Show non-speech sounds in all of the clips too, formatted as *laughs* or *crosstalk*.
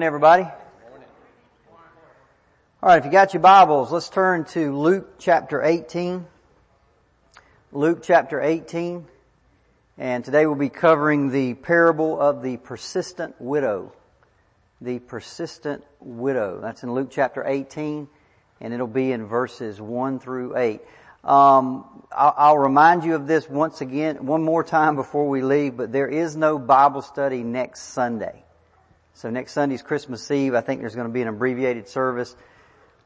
everybody. All right, if you got your Bibles, let's turn to Luke chapter 18. Luke chapter 18. And today we'll be covering the parable of the persistent widow. The persistent widow. That's in Luke chapter 18, and it'll be in verses 1 through 8. Um, I'll, I'll remind you of this once again, one more time before we leave, but there is no Bible study next Sunday. So next Sunday's Christmas Eve. I think there's going to be an abbreviated service.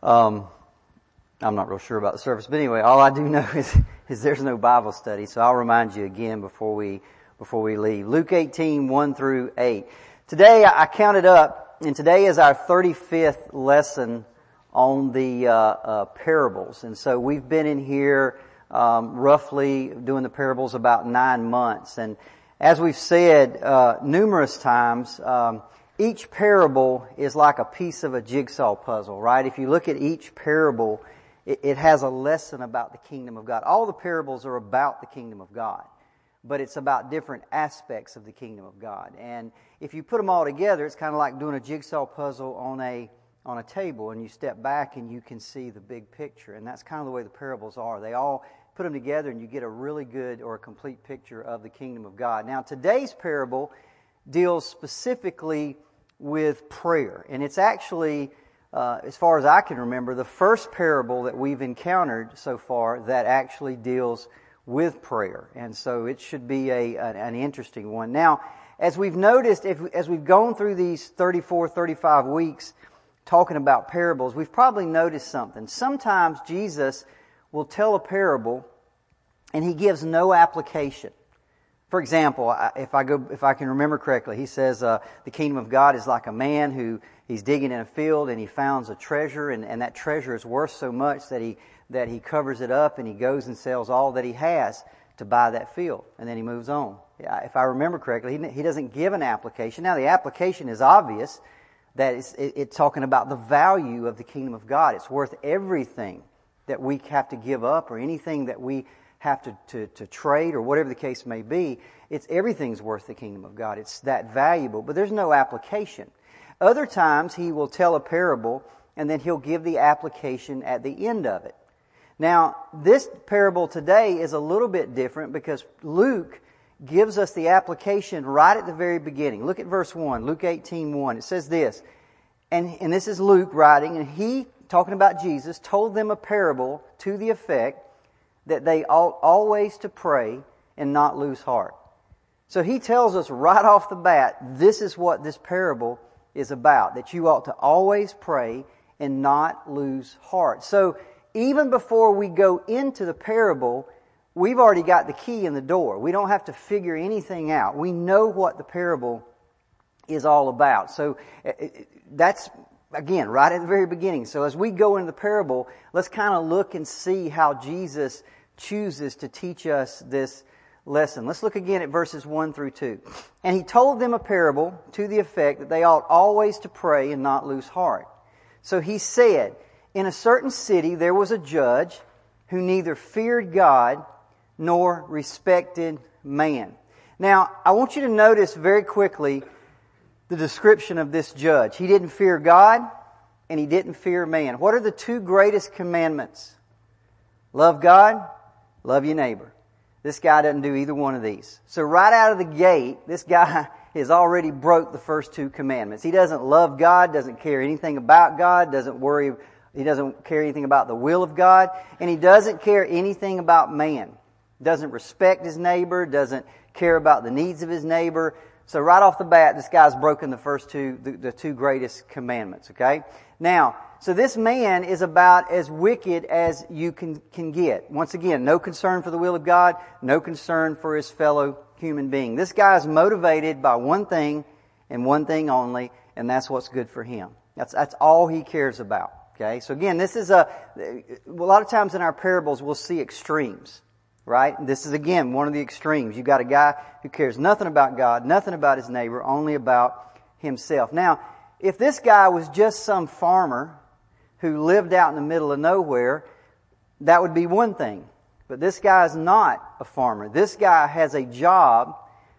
Um, I'm not real sure about the service, but anyway, all I do *laughs* know is, is there's no Bible study. So I'll remind you again before we before we leave. Luke 18, 1 through 8. Today I counted up, and today is our 35th lesson on the uh, uh, parables. And so we've been in here um, roughly doing the parables about nine months. And as we've said uh, numerous times, um, each parable is like a piece of a jigsaw puzzle, right? If you look at each parable, it, it, has a lesson about the kingdom of God. All the parables are about the kingdom of God, but it's about different aspects of the kingdom of God. And if you put them all together, it's kind of like doing a jigsaw puzzle on a on a table, and you step back and you can see the big picture. And that's kind of the way the parables are. They all put them together, and you get a really good or a complete picture of the kingdom of God. Now, today's parable deals specifically with prayer. And it's actually, uh, as far as I can remember, the first parable that we've encountered so far that actually deals with prayer. And so it should be a, an, an interesting one. Now, as we've noticed, if, as we've gone through these 34, 35 weeks talking about parables, we've probably noticed something. Sometimes Jesus will tell a parable and he gives no application. For example, if I go, if I can remember correctly, he says uh, the kingdom of God is like a man who he's digging in a field and he finds a treasure, and, and that treasure is worth so much that he that he covers it up and he goes and sells all that he has to buy that field, and then he moves on. If I remember correctly, he, he doesn't give an application. Now, the application is obvious that it's, it, it's talking about the value of the kingdom of God. It's worth everything that we have to give up or anything that we have to, to, to trade or whatever the case may be, it's everything's worth the kingdom of God. It's that valuable, but there's no application. Other times he will tell a parable and then he'll give the application at the end of it. Now, this parable today is a little bit different because Luke gives us the application right at the very beginning. Look at verse 1, Luke 18, 1. It says this, and, and this is Luke writing, and he, talking about Jesus, told them a parable to the effect that they ought always to pray and not lose heart. So he tells us right off the bat, this is what this parable is about, that you ought to always pray and not lose heart. So even before we go into the parable, we've already got the key in the door. We don't have to figure anything out. We know what the parable is all about. So eh, eh, that's again right at the very beginning. So as we go into the parable, let's kind of look and see how Jesus chooses to teach us this lesson. Let's look again at verses 1 through 2. And he told them a parable to the effect that they ought always to pray and not lose heart. So he said, In a certain city there was a judge who neither feared God nor respected man. Now, I want you to notice very quickly the description of this judge. He didn't fear God and he didn't fear man. What are the two greatest commandments? Love God Love your neighbor. This guy doesn't do either one of these. So right out of the gate, this guy *laughs* has already broke the first two commandments. He doesn't love God, doesn't care anything about God, doesn't worry, he doesn't care anything about the will of God, and he doesn't care anything about man. Doesn't respect his neighbor, doesn't care about the needs of his neighbor. So right off the bat, this guy's broken the first two, the, the two greatest commandments, okay? Now, so this man is about as wicked as you can, can get. Once again, no concern for the will of God, no concern for his fellow human being. This guy is motivated by one thing and one thing only, and that's what's good for him. That's, that's all he cares about. Okay? So again, this is a, a lot of times in our parables we'll see extremes. Right? This is again one of the extremes. You've got a guy who cares nothing about God, nothing about his neighbor, only about himself. Now, if this guy was just some farmer who lived out in the middle of nowhere, that would be one thing. But this guy is not a farmer. This guy has a job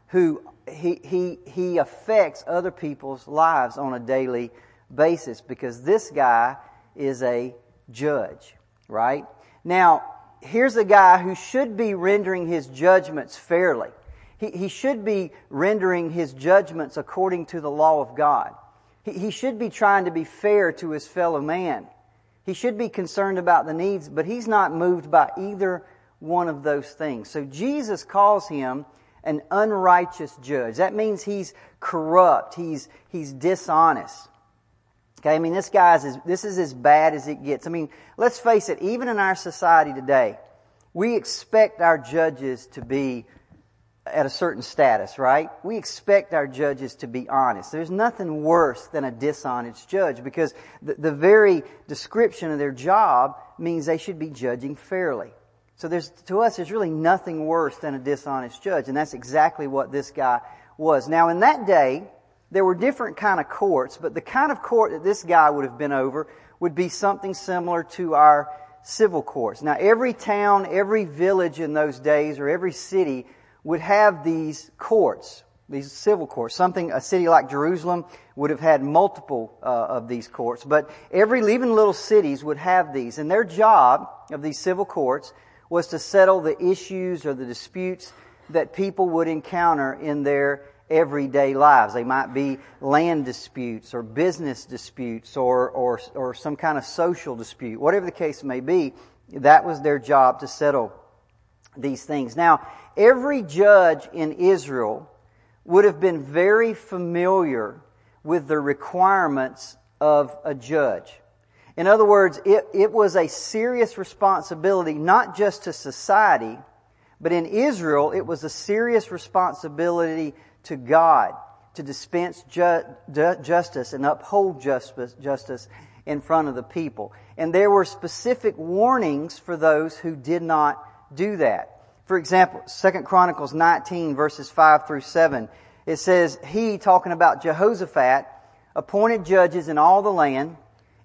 who he, he, he affects other people's lives on a daily basis because this guy is a judge, right? Now, here's a guy who should be rendering his judgments fairly. He, he should be rendering his judgments according to the law of God. He, he should be trying to be fair to his fellow man. He should be concerned about the needs, but he's not moved by either one of those things. So Jesus calls him an unrighteous judge. That means he's corrupt. He's, he's dishonest. Okay, I mean, this guy's as, this is as bad as it gets. I mean, let's face it, even in our society today, we expect our judges to be at a certain status, right? We expect our judges to be honest. There's nothing worse than a dishonest judge because the, the very description of their job means they should be judging fairly. So there's, to us, there's really nothing worse than a dishonest judge, and that's exactly what this guy was. Now, in that day, there were different kind of courts, but the kind of court that this guy would have been over would be something similar to our civil courts. Now, every town, every village in those days, or every city would have these courts, these civil courts. Something, a city like Jerusalem would have had multiple uh, of these courts, but every, even little cities would have these. And their job of these civil courts was to settle the issues or the disputes that people would encounter in their everyday lives. They might be land disputes or business disputes or, or, or some kind of social dispute. Whatever the case may be, that was their job to settle these things. Now, every judge in Israel would have been very familiar with the requirements of a judge. In other words, it, it was a serious responsibility not just to society, but in Israel, it was a serious responsibility to God to dispense ju- justice and uphold justice, justice in front of the people. And there were specific warnings for those who did not do that. For example, 2 Chronicles 19 verses 5 through 7, it says, He, talking about Jehoshaphat, appointed judges in all the land,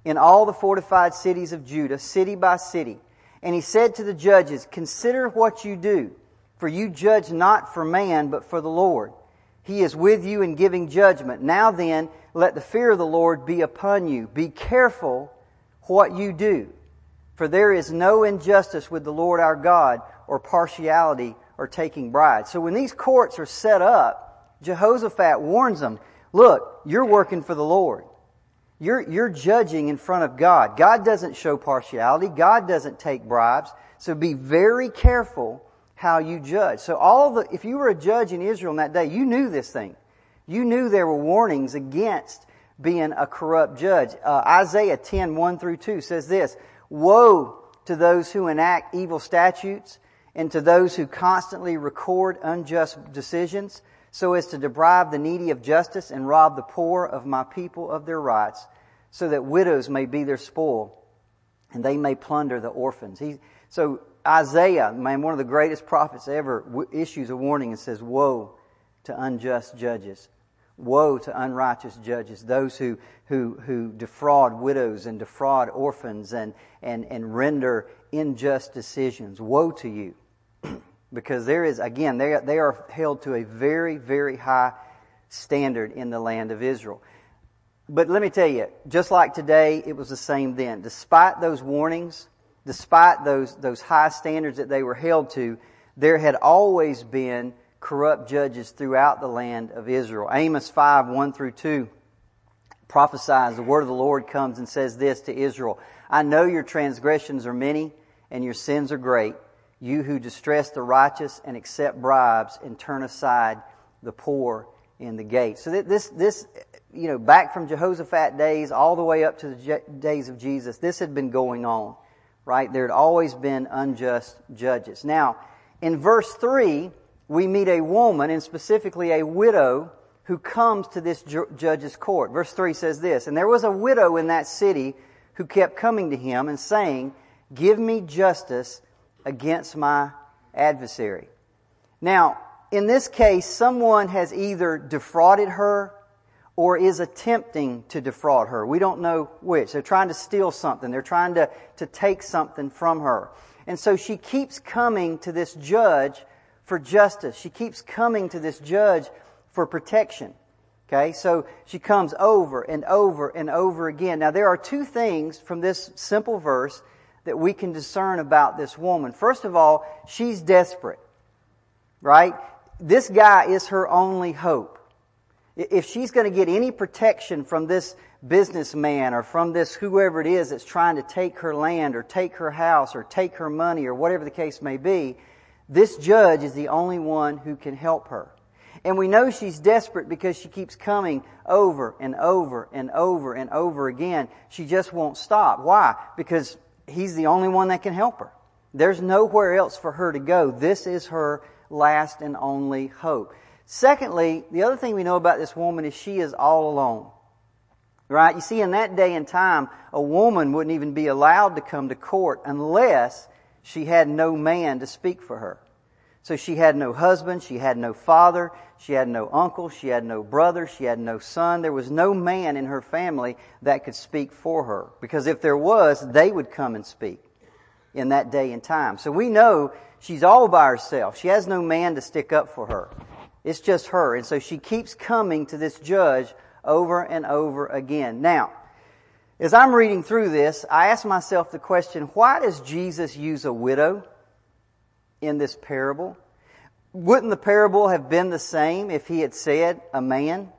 in all the fortified cities of Judah, city by city. And he said to the judges, Consider what you do, for you judge not for man, but for the Lord. He is with you in giving judgment. Now then, let the fear of the Lord be upon you. Be careful what you do, for there is no injustice with the Lord our God, or partiality, or taking bribes. So when these courts are set up, Jehoshaphat warns them, look, you're working for the Lord. You're, you're judging in front of God. God doesn't show partiality. God doesn't take bribes. So be very careful how you judge. So all the, if you were a judge in Israel in that day, you knew this thing. You knew there were warnings against being a corrupt judge. Uh, Isaiah 10, 1 through 2 says this, Woe to those who enact evil statutes and to those who constantly record unjust decisions so as to deprive the needy of justice and rob the poor of my people of their rights so that widows may be their spoil and they may plunder the orphans. He, so Isaiah, man, one of the greatest prophets ever, issues a warning and says, woe to unjust judges. Woe to unrighteous judges, those who, who, who defraud widows and defraud orphans and, and, and render unjust decisions. Woe to you. *clears throat* because there is, again, they, they are held to a very, very high standard in the land of Israel. But let me tell you, just like today, it was the same then. Despite those warnings, despite those, those high standards that they were held to, there had always been corrupt judges throughout the land of Israel. Amos 5, 1 through 2 prophesies, the word of the Lord comes and says this to Israel, I know your transgressions are many and your sins are great. You who distress the righteous and accept bribes and turn aside the poor in the gate. So this, this you know, back from Jehoshaphat days all the way up to the days of Jesus, this had been going on, right? There had always been unjust judges. Now, in verse 3, we meet a woman, and specifically a widow, who comes to this judge's court. Verse 3 says this, And there was a widow in that city who kept coming to him and saying, Give me justice against my adversary. Now, in this case, someone has either defrauded her or is attempting to defraud her. We don't know which. They're trying to steal something. They're trying to, to take something from her. And so she keeps coming to this judge for justice. She keeps coming to this judge for protection. Okay, so she comes over and over and over again. Now there are two things from this simple verse that we can discern about this woman. First of all, she's desperate. Right? This guy is her only hope. If she's going to get any protection from this businessman or from this whoever it is that's trying to take her land or take her house or take her money or whatever the case may be, this judge is the only one who can help her. And we know she's desperate because she keeps coming over and over and over and over again. She just won't stop. Why? Because he's the only one that can help her. There's nowhere else for her to go. This is her last and only hope. Secondly, the other thing we know about this woman is she is all alone. Right? You see, in that day and time, a woman wouldn't even be allowed to come to court unless she had no man to speak for her. So she had no husband, she had no father, she had no uncle, she had no brother, she had no son. There was no man in her family that could speak for her. Because if there was, they would come and speak in that day and time. So we know she's all by herself. She has no man to stick up for her. It's just her. And so she keeps coming to this judge over and over again. Now, as I'm reading through this, I ask myself the question, why does Jesus use a widow? in this parable? Wouldn't the parable have been the same if he had said a man?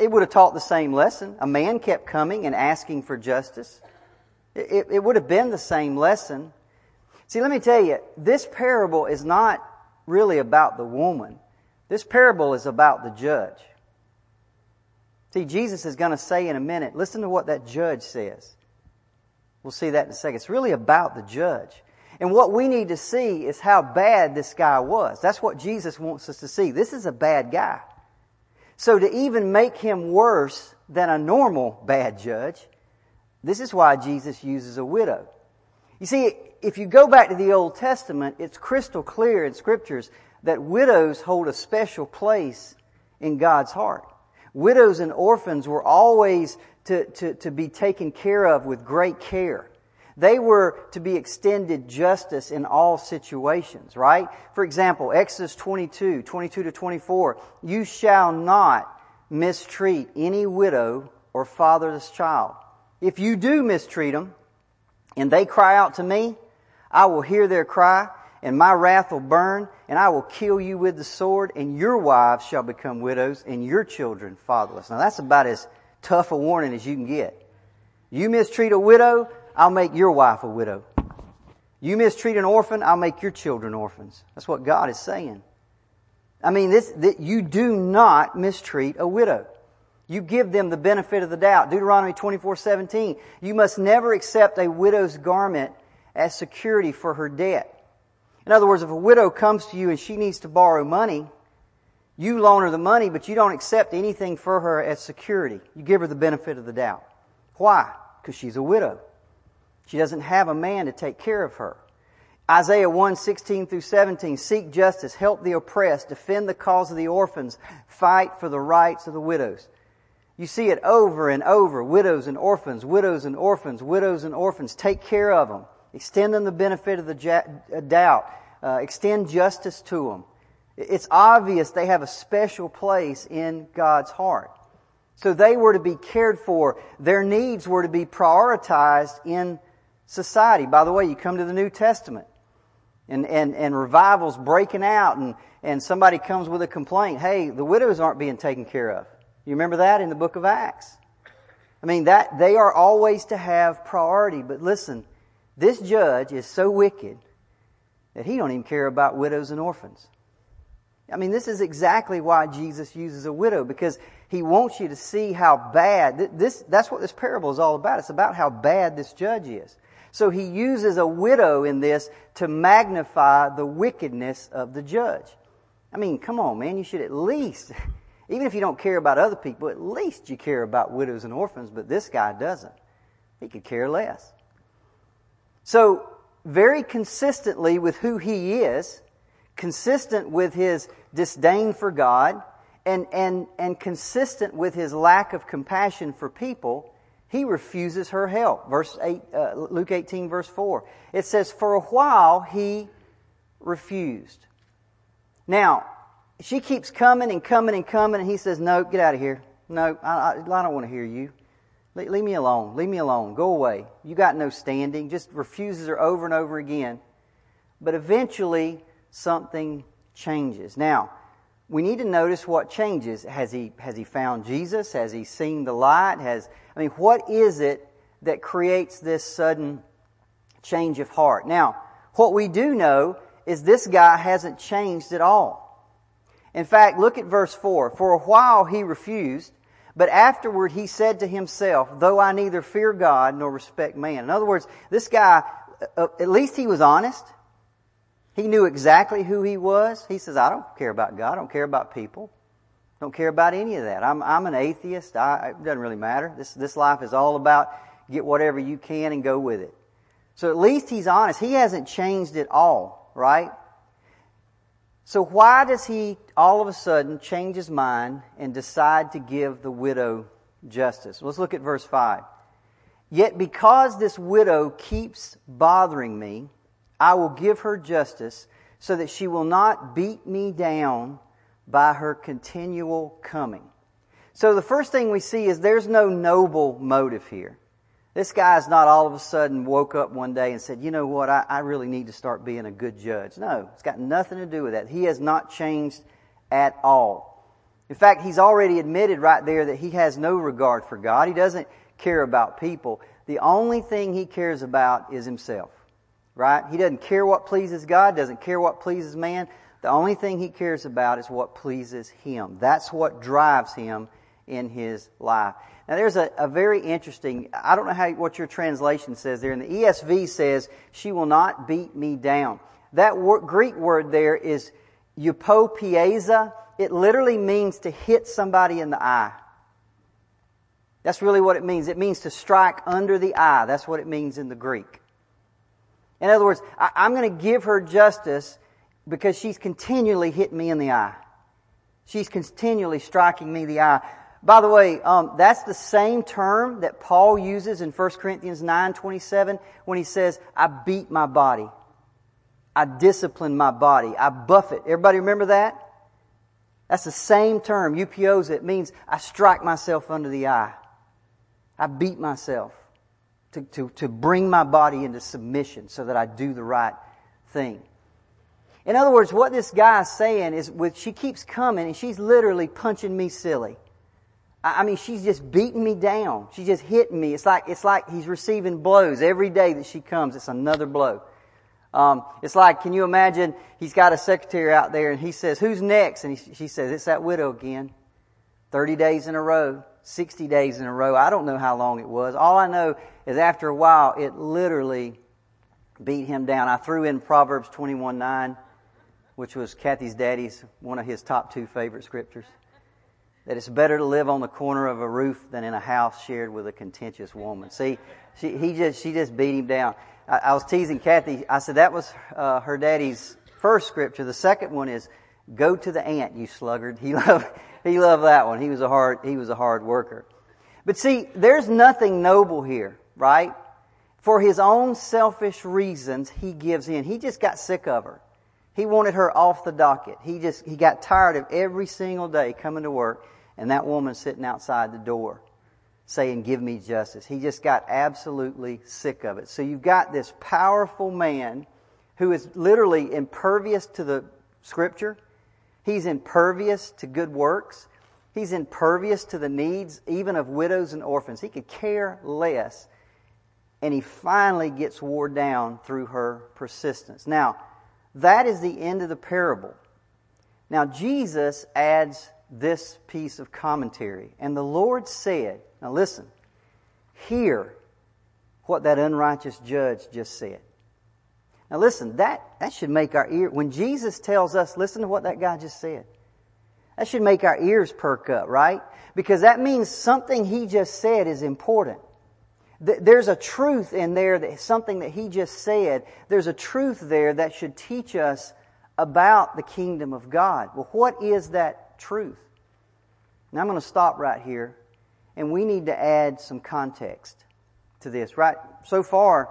It would have taught the same lesson. A man kept coming and asking for justice. It, it, would have been the same lesson. See, let me tell you, this parable is not really about the woman. This parable is about the judge. See, Jesus is going to say in a minute, listen to what that judge says. We'll see that in a second. It's really about the judge. And what we need to see is how bad this guy was. That's what Jesus wants us to see. This is a bad guy. So to even make him worse than a normal bad judge, this is why Jesus uses a widow. You see, if you go back to the Old Testament, it's crystal clear in scriptures that widows hold a special place in God's heart. Widows and orphans were always to, to, to be taken care of with great care. They were to be extended justice in all situations, right? For example, Exodus 22, 22 to 24, you shall not mistreat any widow or fatherless child. If you do mistreat them and they cry out to me, I will hear their cry and my wrath will burn and I will kill you with the sword and your wives shall become widows and your children fatherless. Now that's about as tough a warning as you can get. You mistreat a widow, I'll make your wife a widow. You mistreat an orphan, I'll make your children orphans. That's what God is saying. I mean, this, that you do not mistreat a widow. You give them the benefit of the doubt. Deuteronomy 24, 17. You must never accept a widow's garment as security for her debt. In other words, if a widow comes to you and she needs to borrow money, you loan her the money, but you don't accept anything for her as security. You give her the benefit of the doubt. Why? Because she's a widow. She doesn't have a man to take care of her. Isaiah 1, 16 through 17, seek justice, help the oppressed, defend the cause of the orphans, fight for the rights of the widows. You see it over and over, widows and orphans, widows and orphans, widows and orphans. Take care of them. Extend them the benefit of the uh, doubt. Uh, extend justice to them. It's obvious they have a special place in God's heart. So they were to be cared for. Their needs were to be prioritized in society. By the way, you come to the New Testament and, and, and revival's breaking out and, and somebody comes with a complaint. Hey, the widows aren't being taken care of. You remember that in the book of Acts? I mean, that, they are always to have priority. But listen, this judge is so wicked that he don't even care about widows and orphans. I mean, this is exactly why Jesus uses a widow because he wants you to see how bad this, that's what this parable is all about. It's about how bad this judge is. So he uses a widow in this to magnify the wickedness of the judge. I mean, come on, man. You should at least, *laughs* even if you don't care about other people, at least you care about widows and orphans, but this guy doesn't. He could care less. So, very consistently with who he is, consistent with his disdain for God, and, and, and consistent with his lack of compassion for people, he refuses her help. Verse 8, uh, Luke 18 verse 4. It says, for a while he refused. Now, she keeps coming and coming and coming, and he says, No, get out of here. No, I, I, I don't want to hear you. Le- leave me alone. Leave me alone. Go away. You got no standing. Just refuses her over and over again. But eventually, something changes. Now, we need to notice what changes. Has he, has he found Jesus? Has he seen the light? Has, I mean, what is it that creates this sudden change of heart? Now, what we do know is this guy hasn't changed at all. In fact, look at verse 4. For a while he refused, but afterward he said to himself, Though I neither fear God nor respect man. In other words, this guy, uh, at least he was honest. He knew exactly who he was. He says, I don't care about God. I don't care about people. Don't care about any of that. I'm, I'm an atheist. I, it doesn't really matter. This, this life is all about get whatever you can and go with it. So at least he's honest. He hasn't changed at all, right? So why does he all of a sudden change his mind and decide to give the widow justice? Let's look at verse 5. Yet because this widow keeps bothering me, I will give her justice so that she will not beat me down by her continual coming. So the first thing we see is there's no noble motive here. This guy's not all of a sudden woke up one day and said, you know what, I, I, really need to start being a good judge. No, it's got nothing to do with that. He has not changed at all. In fact, he's already admitted right there that he has no regard for God. He doesn't care about people. The only thing he cares about is himself. Right? He doesn't care what pleases God, doesn't care what pleases man. The only thing he cares about is what pleases him. That's what drives him in his life. Now there's a, a very interesting, I don't know how, what your translation says there. And the ESV says, she will not beat me down. That word, Greek word there is eupopieza. It literally means to hit somebody in the eye. That's really what it means. It means to strike under the eye. That's what it means in the Greek. In other words, I, I'm going to give her justice because she's continually hitting me in the eye. She's continually striking me the eye. By the way, um, that's the same term that Paul uses in 1 Corinthians 9:27 when he says, "I beat my body, I discipline my body, I buffet." Everybody remember that? That's the same term, eupiosa. It means I strike myself under the eye. I beat myself to, to, to bring my body into submission so that I do the right thing. In other words, what this guy is saying is with she keeps coming and she's literally punching me silly. I mean, she's just beating me down. She's just hitting me. It's like, it's like he's receiving blows every day that she comes. It's another blow. Um, it's like, can you imagine? He's got a secretary out there and he says, who's next? And he, she says, it's that widow again. 30 days in a row, 60 days in a row. I don't know how long it was. All I know is after a while, it literally beat him down. I threw in Proverbs 21 9, which was Kathy's daddy's, one of his top two favorite scriptures that it's better to live on the corner of a roof than in a house shared with a contentious woman. See, she, he just, she just beat him down. I, I was teasing Kathy. I said that was uh, her daddy's first scripture. The second one is, "Go to the ant, you sluggard." *laughs* He loved, he loved that one. He was a hard, he was a hard worker. But see, there's nothing noble here, right? For his own selfish reasons, he gives in. He just got sick of her. He wanted her off the docket. He just, he got tired of every single day coming to work and that woman sitting outside the door saying, give me justice. He just got absolutely sick of it. So you've got this powerful man who is literally impervious to the scripture. He's impervious to good works. He's impervious to the needs even of widows and orphans. He could care less. And he finally gets wore down through her persistence. Now, that is the end of the parable. Now, Jesus adds this piece of commentary. And the Lord said, now listen, hear what that unrighteous judge just said. Now listen, that, that should make our ear, when Jesus tells us, listen to what that guy just said. That should make our ears perk up, right? Because that means something he just said is important. There's a truth in there that something that he just said. There's a truth there that should teach us about the kingdom of God. Well, what is that truth? Now I'm going to stop right here, and we need to add some context to this. Right? So far,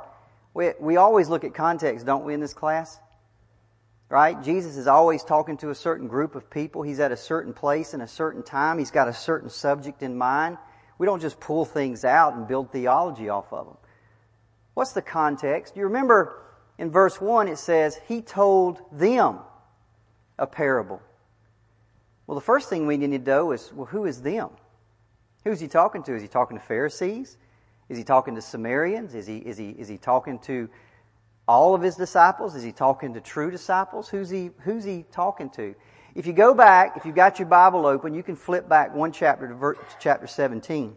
we, we always look at context, don't we, in this class? right? Jesus is always talking to a certain group of people. He's at a certain place in a certain time. He's got a certain subject in mind. We don't just pull things out and build theology off of them. What's the context? You remember in verse 1 it says, He told them a parable. Well, the first thing we need to know is, well, who is them? Who's he talking to? Is he talking to Pharisees? Is he talking to Samaritans? Is he, is he, is he talking to all of his disciples? Is he talking to true disciples? Who's he, who's he talking to? If you go back, if you've got your Bible open, you can flip back one chapter to, ver- to chapter 17.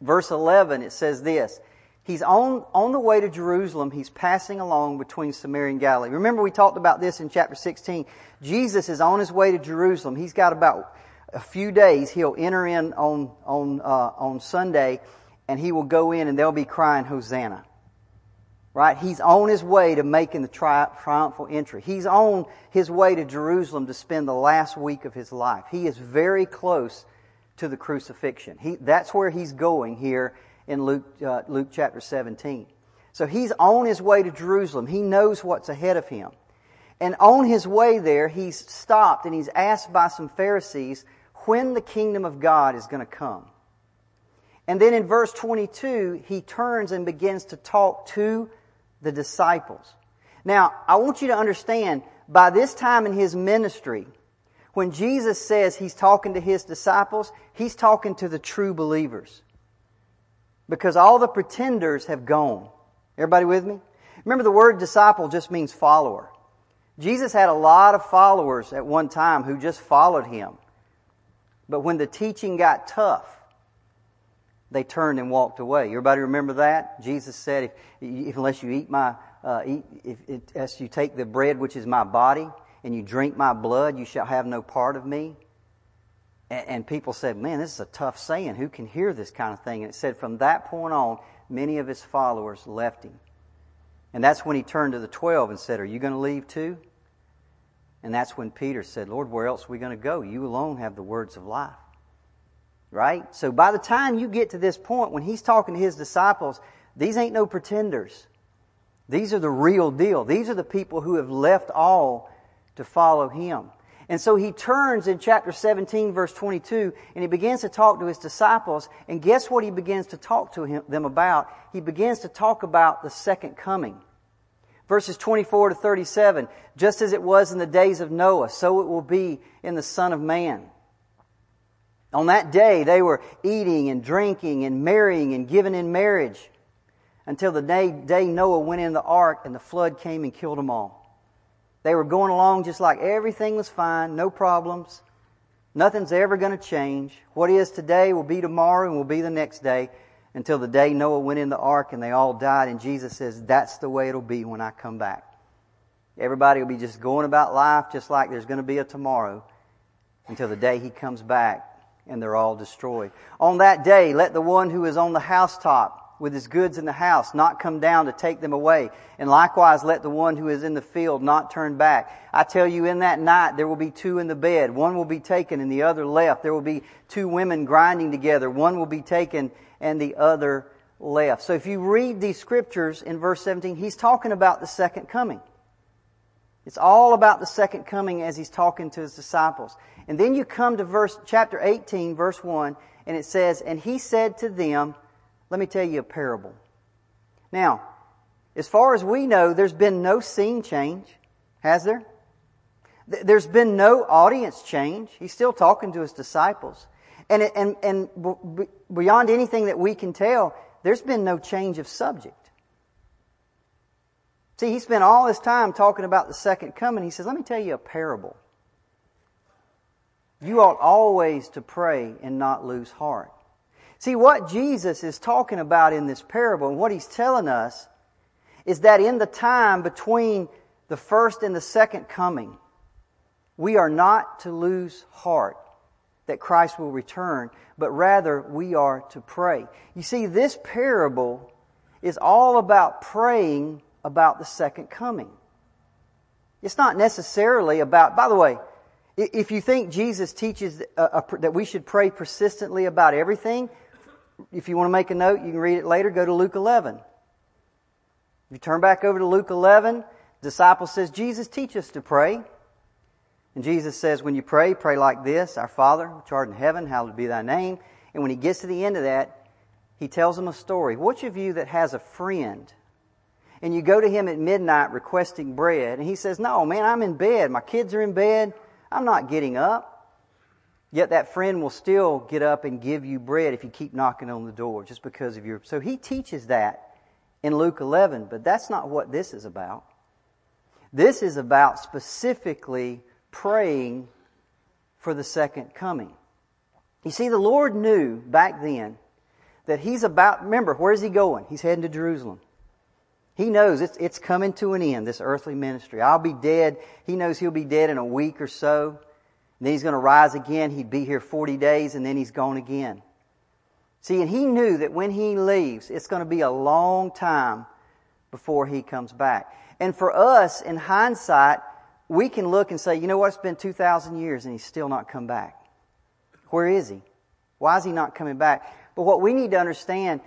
Verse 11, it says this. He's on, on the way to Jerusalem. He's passing along between Samaria and Galilee. Remember we talked about this in chapter 16. Jesus is on his way to Jerusalem. He's got about a few days. He'll enter in on, on, uh, on Sunday and he will go in and they'll be crying Hosanna. Right? He's on his way to making the tri- triumphal entry. He's on his way to Jerusalem to spend the last week of his life. He is very close to the crucifixion. He, that's where he's going here in Luke, uh, Luke chapter 17. So he's on his way to Jerusalem. He knows what's ahead of him. And on his way there, he's stopped and he's asked by some Pharisees when the kingdom of God is going to come. And then in verse 22, he turns and begins to talk to the disciples. Now, I want you to understand, by this time in his ministry, when Jesus says he's talking to his disciples, he's talking to the true believers. Because all the pretenders have gone. Everybody with me? Remember the word disciple just means follower. Jesus had a lot of followers at one time who just followed him. But when the teaching got tough, they turned and walked away. Everybody remember that? Jesus said, if, if unless you eat my, uh, eat, if, if, as you take the bread which is my body and you drink my blood, you shall have no part of me. And, and people said, man, this is a tough saying. Who can hear this kind of thing? And it said from that point on, many of his followers left him. And that's when he turned to the twelve and said, are you going to leave too? And that's when Peter said, Lord, where else are we going to go? You alone have the words of life. Right? So by the time you get to this point, when he's talking to his disciples, these ain't no pretenders. These are the real deal. These are the people who have left all to follow him. And so he turns in chapter 17 verse 22 and he begins to talk to his disciples and guess what he begins to talk to him, them about? He begins to talk about the second coming. Verses 24 to 37, just as it was in the days of Noah, so it will be in the Son of Man. On that day, they were eating and drinking and marrying and giving in marriage until the day, day Noah went in the ark and the flood came and killed them all. They were going along just like everything was fine, no problems. Nothing's ever going to change. What is today will be tomorrow and will be the next day until the day Noah went in the ark and they all died. And Jesus says, that's the way it'll be when I come back. Everybody will be just going about life just like there's going to be a tomorrow until the day he comes back and they're all destroyed. On that day, let the one who is on the housetop with his goods in the house not come down to take them away. And likewise, let the one who is in the field not turn back. I tell you, in that night, there will be two in the bed. One will be taken and the other left. There will be two women grinding together. One will be taken and the other left. So if you read these scriptures in verse 17, he's talking about the second coming. It's all about the second coming as he's talking to his disciples. And then you come to verse, chapter 18, verse 1, and it says, And he said to them, Let me tell you a parable. Now, as far as we know, there's been no scene change, has there? There's been no audience change. He's still talking to his disciples. And, and, and beyond anything that we can tell, there's been no change of subject. See, he spent all this time talking about the second coming. He says, let me tell you a parable. You ought always to pray and not lose heart. See, what Jesus is talking about in this parable and what he's telling us is that in the time between the first and the second coming, we are not to lose heart that Christ will return, but rather we are to pray. You see, this parable is all about praying about the second coming. It's not necessarily about, by the way, if you think Jesus teaches uh, that we should pray persistently about everything, if you want to make a note, you can read it later, go to Luke 11. If you turn back over to Luke 11, disciple says, Jesus, teach us to pray. And Jesus says, when you pray, pray like this, Our Father, which art in heaven, hallowed be thy name. And when he gets to the end of that, he tells them a story. Which of you that has a friend and you go to him at midnight requesting bread and he says, no, man, I'm in bed. My kids are in bed. I'm not getting up. Yet that friend will still get up and give you bread if you keep knocking on the door just because of your. So he teaches that in Luke 11, but that's not what this is about. This is about specifically praying for the second coming. You see, the Lord knew back then that He's about, remember, where's He going? He's heading to Jerusalem. He knows it's, it's coming to an end, this earthly ministry. I'll be dead. He knows He'll be dead in a week or so. And then He's going to rise again. He'd be here 40 days and then He's gone again. See, and He knew that when He leaves, it's going to be a long time before He comes back. And for us, in hindsight, we can look and say, you know what, it's been 2,000 years and he's still not come back. Where is he? Why is he not coming back? But what we need to understand,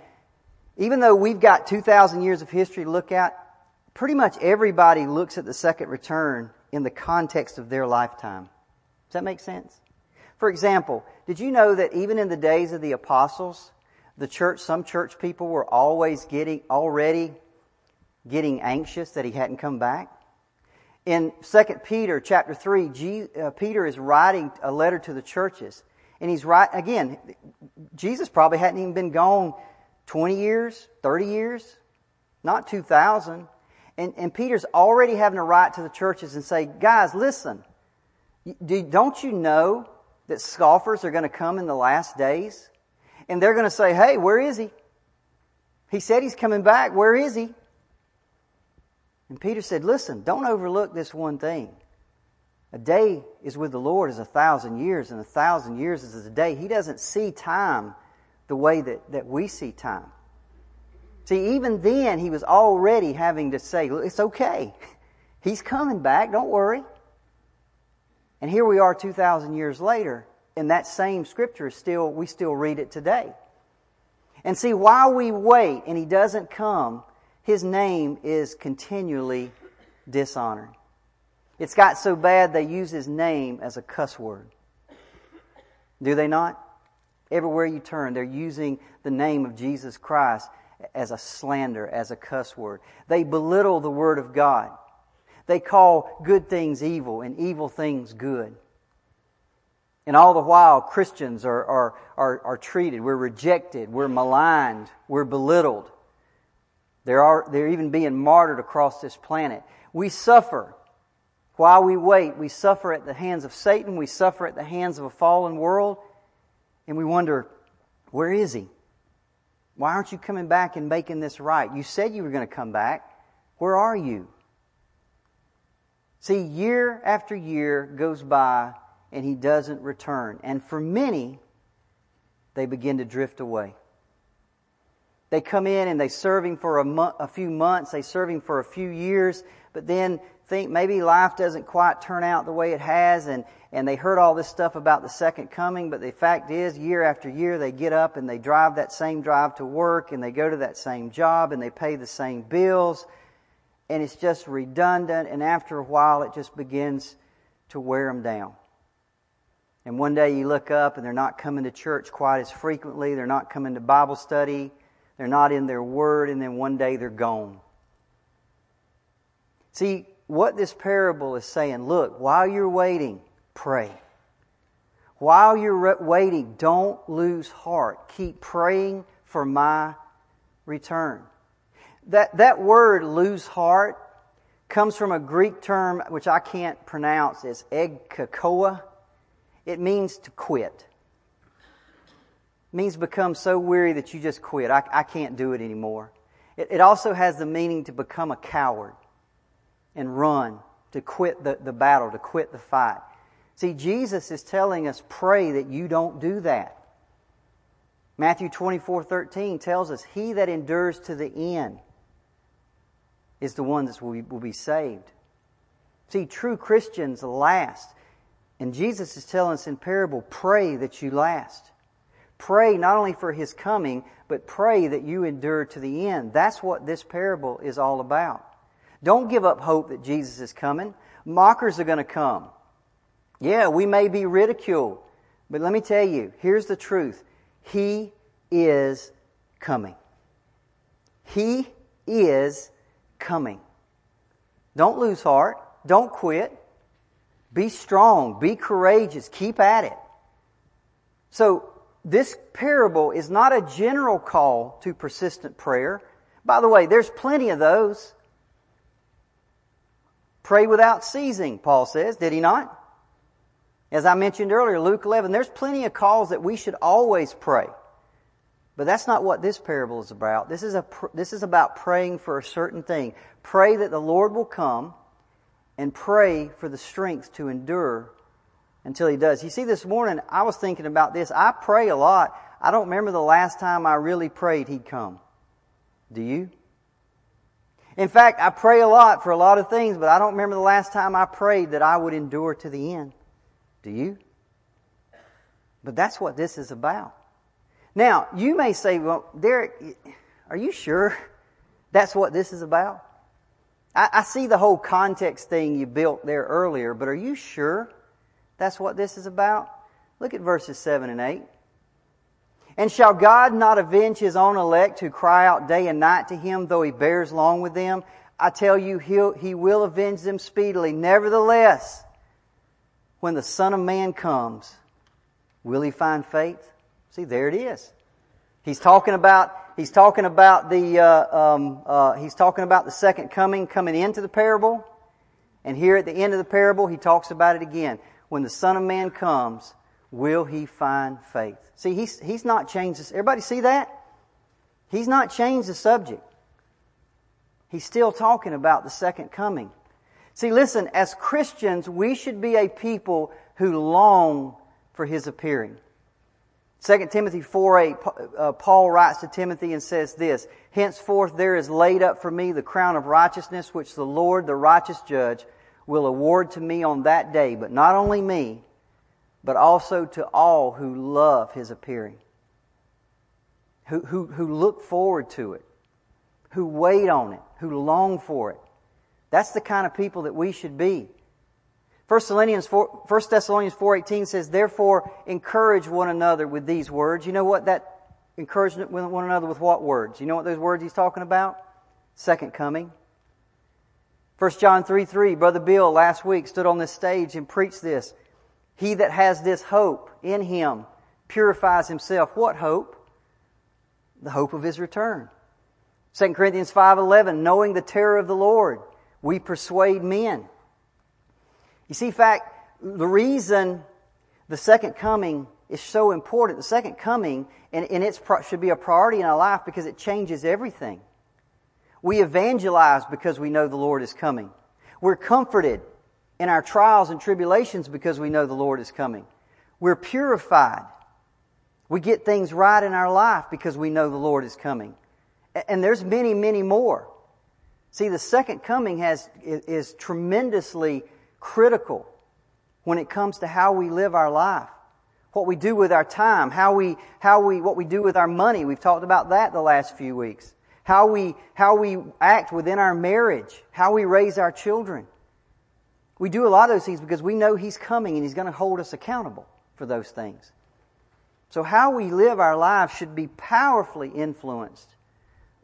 even though we've got 2,000 years of history to look at, pretty much everybody looks at the second return in the context of their lifetime. Does that make sense? For example, did you know that even in the days of the apostles, the church, some church people were always getting, already getting anxious that he hadn't come back? In 2 Peter chapter 3, G, uh, Peter is writing a letter to the churches. And he's right, again, Jesus probably hadn't even been gone 20 years, 30 years, not 2,000. And, and Peter's already having to write to the churches and say, guys, listen, do, don't you know that scoffers are going to come in the last days? And they're going to say, hey, where is he? He said he's coming back. Where is he? And Peter said, Listen, don't overlook this one thing. A day is with the Lord as a thousand years, and a thousand years is a day. He doesn't see time the way that, that we see time. See, even then, he was already having to say, Look, It's okay. *laughs* He's coming back, don't worry. And here we are 2,000 years later, and that same scripture is still, we still read it today. And see, while we wait and he doesn't come, his name is continually dishonored. It's got so bad they use his name as a cuss word. Do they not? Everywhere you turn, they're using the name of Jesus Christ as a slander, as a cuss word. They belittle the Word of God. They call good things evil and evil things good. And all the while, Christians are, are, are, are treated. We're rejected. We're maligned. We're belittled. There are, they're even being martyred across this planet. We suffer. While we wait, we suffer at the hands of Satan. We suffer at the hands of a fallen world. And we wonder, where is he? Why aren't you coming back and making this right? You said you were going to come back. Where are you? See, year after year goes by and he doesn't return. And for many, they begin to drift away. They come in and they serve him for a, mo- a few months, they serve him for a few years, but then think maybe life doesn't quite turn out the way it has and, and they heard all this stuff about the second coming, but the fact is year after year they get up and they drive that same drive to work and they go to that same job and they pay the same bills. And it's just redundant. And after a while it just begins to wear them down. And one day you look up and they're not coming to church quite as frequently, they're not coming to Bible study, they're not in their word, and then one day they're gone. See, what this parable is saying, look, while you're waiting, pray. While you're waiting, don't lose heart. Keep praying for my return. That, that word, lose heart, comes from a Greek term which I can't pronounce. It's egkakoa. It means to quit It means become so weary that you just quit. I, I can't do it anymore. It, it, also has the meaning to become a coward and run, to quit the, the battle, to quit the fight. See, Jesus is telling us, pray that you don't do that. Matthew 24, 13 tells us, He that endures to the end is the one that will be, will be saved. See, true Christians last. And Jesus is telling us in parable, pray that you last. Pray not only for his coming, but pray that you endure to the end. That's what this parable is all about. Don't give up hope that Jesus is coming. Mockers are going to come. Yeah, we may be ridiculed, but let me tell you, here's the truth. He is coming. He is coming. Don't lose heart. Don't quit. Be strong. Be courageous. Keep at it. So, this parable is not a general call to persistent prayer. By the way, there's plenty of those. Pray without ceasing, Paul says, did he not? As I mentioned earlier, Luke 11, there's plenty of calls that we should always pray. But that's not what this parable is about. This is, a, this is about praying for a certain thing. Pray that the Lord will come and pray for the strength to endure until He does. You see, this morning I was thinking about this. I pray a lot. I don't remember the last time I really prayed He'd come. Do you? In fact, I pray a lot for a lot of things, but I don't remember the last time I prayed that I would endure to the end. Do you? But that's what this is about. Now, you may say, well, Derricke, are you sure that's what this is about? I, I see the whole context thing you built there earlier, but are you sure that's what this is about? Look at verses 7 and 8. And shall God not avenge his own elect who cry out day and night to him, though he bears long with them? I tell you, he'll, he will avenge them speedily. Nevertheless, when the Son of Man comes, will he find faith? See, there it is. He's talking about he's talking about the uh, um, uh, he's talking about the second coming coming into the parable, and here at the end of the parable he talks about it again. When the Son of Man comes, will he find faith? See, he's, he's not changed this. Everybody see that? He's not changed the subject. He's still talking about the second coming. See, listen, as Christians, we should be a people who long for his appearing. 2 Timothy 4 8, uh, Paul writes to Timothy and says this, Henceforth there is laid up for me the crown of righteousness, which the Lord, the righteous judge, will award to me on that day, but not only me, but also to all who love his appearing, who, who, who look forward to it, who wait on it, who long for it. That's the kind of people that we should be. 1 Thessalonians 4, 1 Thessalonians 4.18 says, Therefore, encourage one another with these words. You know what that encouragement with one another with what words? You know what those words he's talking about? Second coming. 1 John 3 3, Brother Bill last week stood on this stage and preached this. He that has this hope in him purifies himself. What hope? The hope of his return. 2 Corinthians 5:11 knowing the terror of the Lord we persuade men. You see, in fact, the reason the second coming is so important, the second coming, and, and it should be a priority in our life because it changes everything. We evangelize because we know the Lord is coming. We're comforted in our trials and tribulations because we know the Lord is coming. We're purified. We get things right in our life because we know the Lord is coming. And there's many, many more. See, the second coming has, is tremendously critical when it comes to how we live our life. What we do with our time, how we, how we, what we do with our money. We've talked about that the last few weeks. How we, how we act within our marriage, how we raise our children. We do a lot of those things because we know He's coming and He's going to hold us accountable for those things. So how we live our lives should be powerfully influenced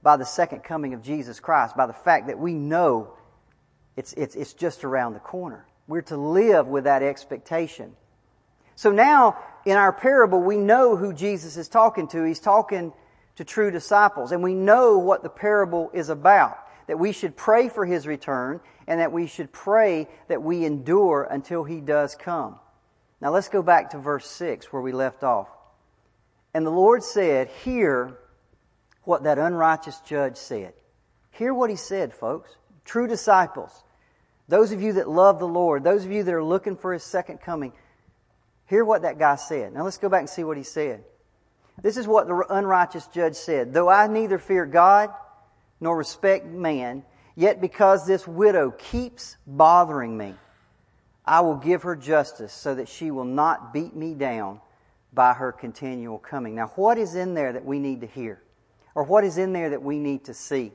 by the second coming of Jesus Christ, by the fact that we know it's, it's, it's just around the corner. We're to live with that expectation. So now, in our parable, we know who Jesus is talking to. He's talking to true disciples. And we know what the parable is about. That we should pray for His return and that we should pray that we endure until He does come. Now let's go back to verse 6 where we left off. And the Lord said, Hear what that unrighteous judge said. Hear what he said, folks. True disciples. Those of you that love the Lord, those of you that are looking for His second coming, hear what that guy said. Now let's go back and see what he said. This is what the unrighteous judge said. Though I neither fear God nor respect man, yet because this widow keeps bothering me, I will give her justice so that she will not beat me down by her continual coming. Now, what is in there that we need to hear? Or what is in there that we need to see?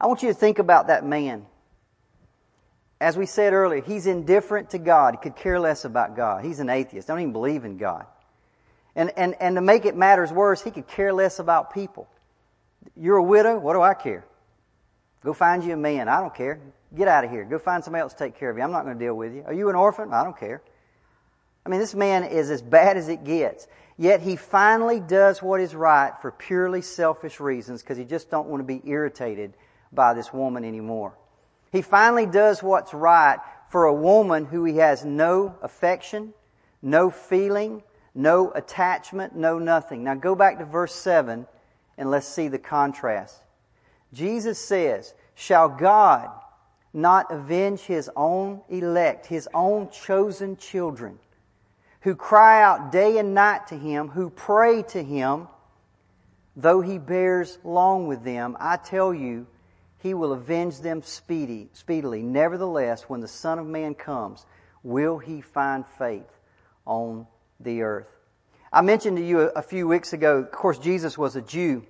I want you to think about that man as we said earlier, he's indifferent to God. He could care less about God. He's an atheist. Don't even believe in God. And, and, and to make it matters worse, he could care less about people. You're a widow? What do I care? Go find you a man. I don't care. Get out of here. Go find somebody else to take care of you. I'm not going to deal with you. Are you an orphan? I don't care. I mean, this man is as bad as it gets. Yet he finally does what is right for purely selfish reasons because he just don't want to be irritated by this woman anymore. He finally does what's right for a woman who he has no affection, no feeling, no attachment, no nothing. Now go back to verse 7 and let's see the contrast. Jesus says, Shall God not avenge his own elect, his own chosen children, who cry out day and night to him, who pray to him, though he bears long with them? I tell you, he will avenge them speedy, speedily. Nevertheless, when the Son of Man comes, will he find faith on the earth? I mentioned to you a, a few weeks ago, of course, Jesus was a Jew.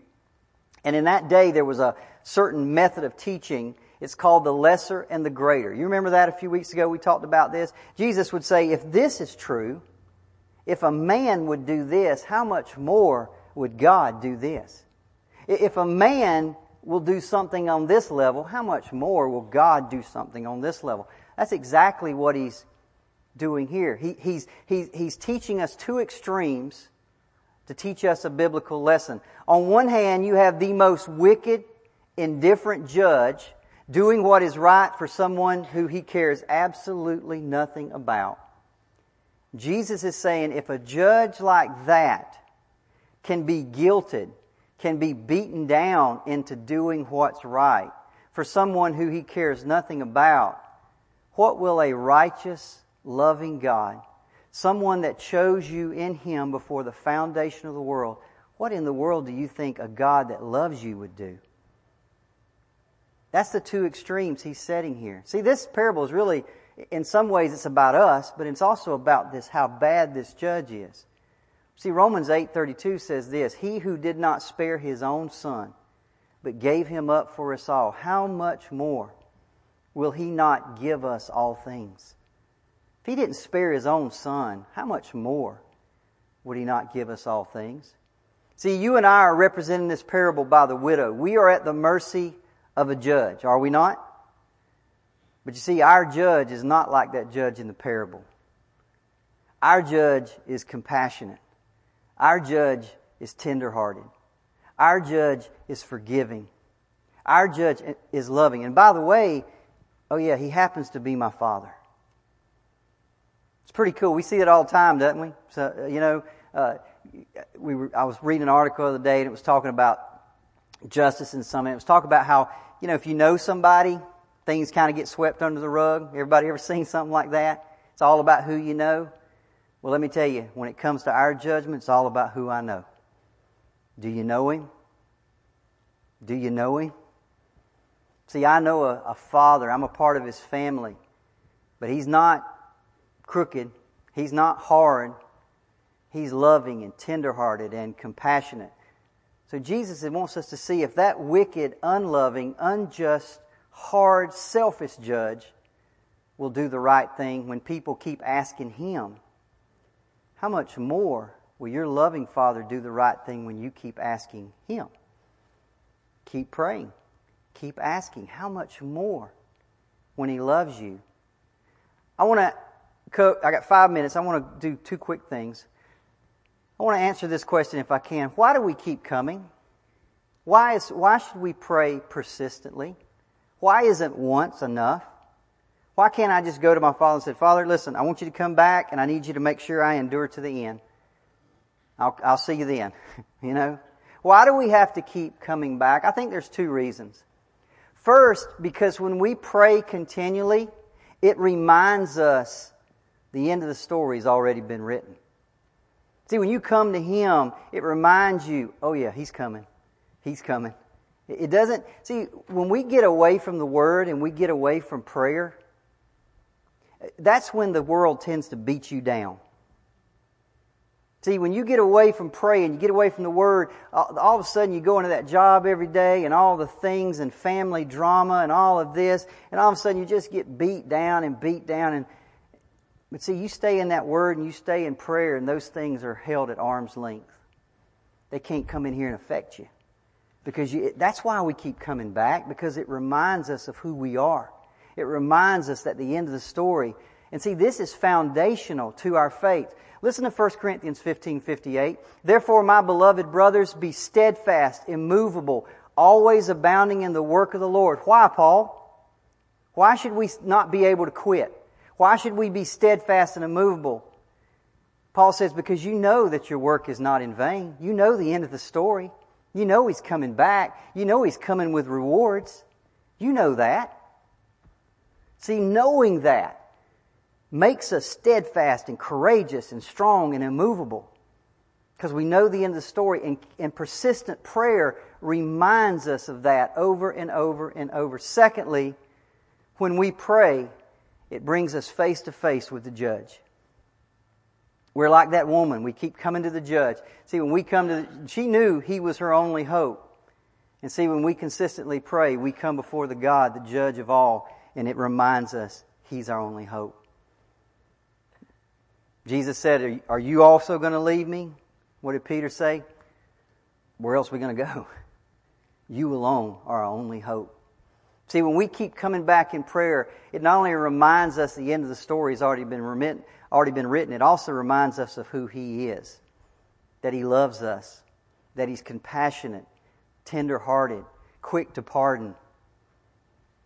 And in that day, there was a certain method of teaching. It's called the lesser and the greater. You remember that a few weeks ago? We talked about this. Jesus would say, if this is true, if a man would do this, how much more would God do this? If a man will do something on this level, how much more will God do something on this level? That's exactly what he's doing here. He, he's, he's, he's teaching us two extremes to teach us a biblical lesson. On one hand, you have the most wicked, indifferent judge doing what is right for someone who he cares absolutely nothing about. Jesus is saying if a judge like that can be guilted can be beaten down into doing what's right for someone who he cares nothing about, what will a righteous, loving God, someone that chose you in him before the foundation of the world, what in the world do you think a God that loves you would do? That's the two extremes he's setting here. See, this parable is really, in some ways, it's about us, but it's also about this, how bad this judge is. See, Romans 8:32 says this, "He who did not spare his own son, but gave him up for us all, how much more will he not give us all things?" If he didn't spare his own son, how much more would he not give us all things? See, you and I are representing this parable by the widow. We are at the mercy of a judge, are we not? But you see, our judge is not like that judge in the parable. Our judge is compassionate. Our judge is tenderhearted. Our judge is forgiving. Our judge is loving. And by the way, oh yeah, he happens to be my father. It's pretty cool. We see it all the time, doesn't we? So, uh, you know, uh, we were, I was reading an article the other day and it was talking about justice and something. It was talking about how, you know, if you know somebody, things kind of get swept under the rug. Everybody ever seen something like that? It's all about who you know. Well, let me tell you, when it comes to our judgment, it's all about who I know. Do you know him? Do you know him? See, I know a, a father. I'm a part of his family. But he's not crooked. He's not hard. He's loving and tenderhearted and compassionate. So Jesus wants us to see if that wicked, unloving, unjust, hard, selfish judge will do the right thing when people keep asking him how much more will your loving Father do the right thing when you keep asking Him? Keep praying. Keep asking. How much more when He loves you? I want to, I got five minutes. I want to do two quick things. I want to answer this question if I can. Why do we keep coming? Why, is, why should we pray persistently? Why isn't once enough? Why can't I just go to my father and say, Father, listen, I want you to come back and I need you to make sure I endure to the end. I'll, I'll see you then. *laughs* you know? Why do we have to keep coming back? I think there's two reasons. First, because when we pray continually, it reminds us the end of the story has already been written. See, when you come to Him, it reminds you, oh yeah, He's coming. He's coming. It doesn't, see, when we get away from the Word and we get away from prayer, that's when the world tends to beat you down. See, when you get away from praying, you get away from the Word, all of a sudden you go into that job every day and all the things and family drama and all of this, and all of a sudden you just get beat down and beat down and, but see, you stay in that Word and you stay in prayer and those things are held at arm's length. They can't come in here and affect you. Because you, that's why we keep coming back, because it reminds us of who we are. It reminds us that the end of the story, and see, this is foundational to our faith. Listen to 1 Corinthians 15, 58. Therefore, my beloved brothers, be steadfast, immovable, always abounding in the work of the Lord. Why, Paul? Why should we not be able to quit? Why should we be steadfast and immovable? Paul says, because you know that your work is not in vain. You know the end of the story. You know he's coming back. You know he's coming with rewards. You know that. See, knowing that makes us steadfast and courageous and strong and immovable because we know the end of the story and, and, persistent prayer reminds us of that over and over and over. Secondly, when we pray, it brings us face to face with the judge. We're like that woman. We keep coming to the judge. See, when we come to, the, she knew he was her only hope. And see, when we consistently pray, we come before the God, the judge of all, and it reminds us he's our only hope. Jesus said, Are you also going to leave me? What did Peter say? Where else are we going to go? *laughs* You alone are our only hope. See, when we keep coming back in prayer, it not only reminds us the end of the story has already been, remit, already been written, it also reminds us of who He is. That He loves us. That He's compassionate, tender hearted, quick to pardon.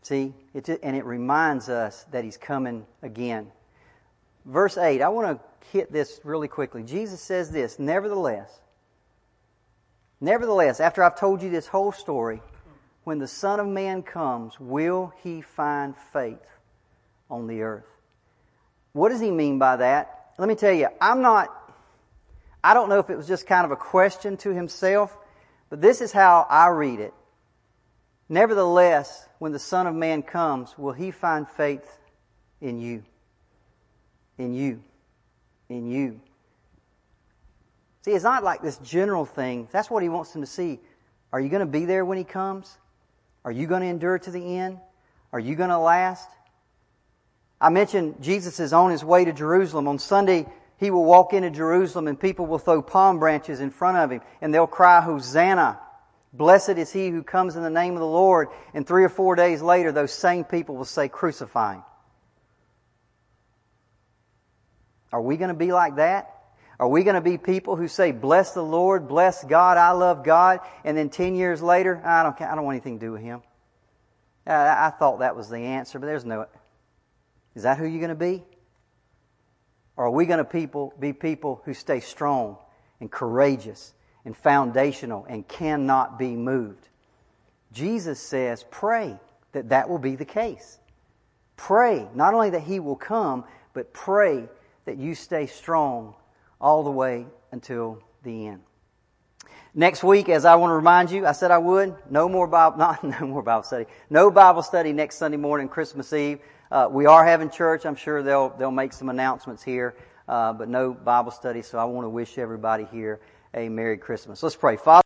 See? It, and it reminds us that He's coming again. Verse 8, I want to hit this really quickly. Jesus says this, nevertheless, nevertheless, after I've told you this whole story, when the Son of Man comes, will he find faith on the earth? What does he mean by that? Let me tell you, I'm not, I don't know if it was just kind of a question to himself, but this is how I read it. Nevertheless, when the Son of Man comes, will he find faith in you? In you in you. See, it's not like this general thing. That's what he wants them to see. Are you going to be there when he comes? Are you going to endure to the end? Are you going to last? I mentioned Jesus is on his way to Jerusalem. On Sunday, he will walk into Jerusalem and people will throw palm branches in front of him and they'll cry, Hosanna! Blessed is he who comes in the name of the Lord. And three or four days later, those same people will say, Crucify him. Are we going to be like that? Are we going to be people who say, bless the Lord, bless God, I love God, and then 10 years later, I don't, I don't want anything to do with Him? I, I thought that was the answer, but there's no. Is that who you're going to be? Or are we going to people, be people who stay strong and courageous and foundational and cannot be moved? Jesus says, pray that that will be the case. Pray, not only that He will come, but pray that you stay strong all the way until the end. Next week, as I want to remind you, I said I would. No more Bible, *laughs* not no more Bible study. No Bible study next Sunday morning, Christmas Eve. Uh, we are having church. I'm sure they'll they'll make some announcements here, uh, but no Bible study. So I want to wish everybody here a Merry Christmas. Let's pray, Father.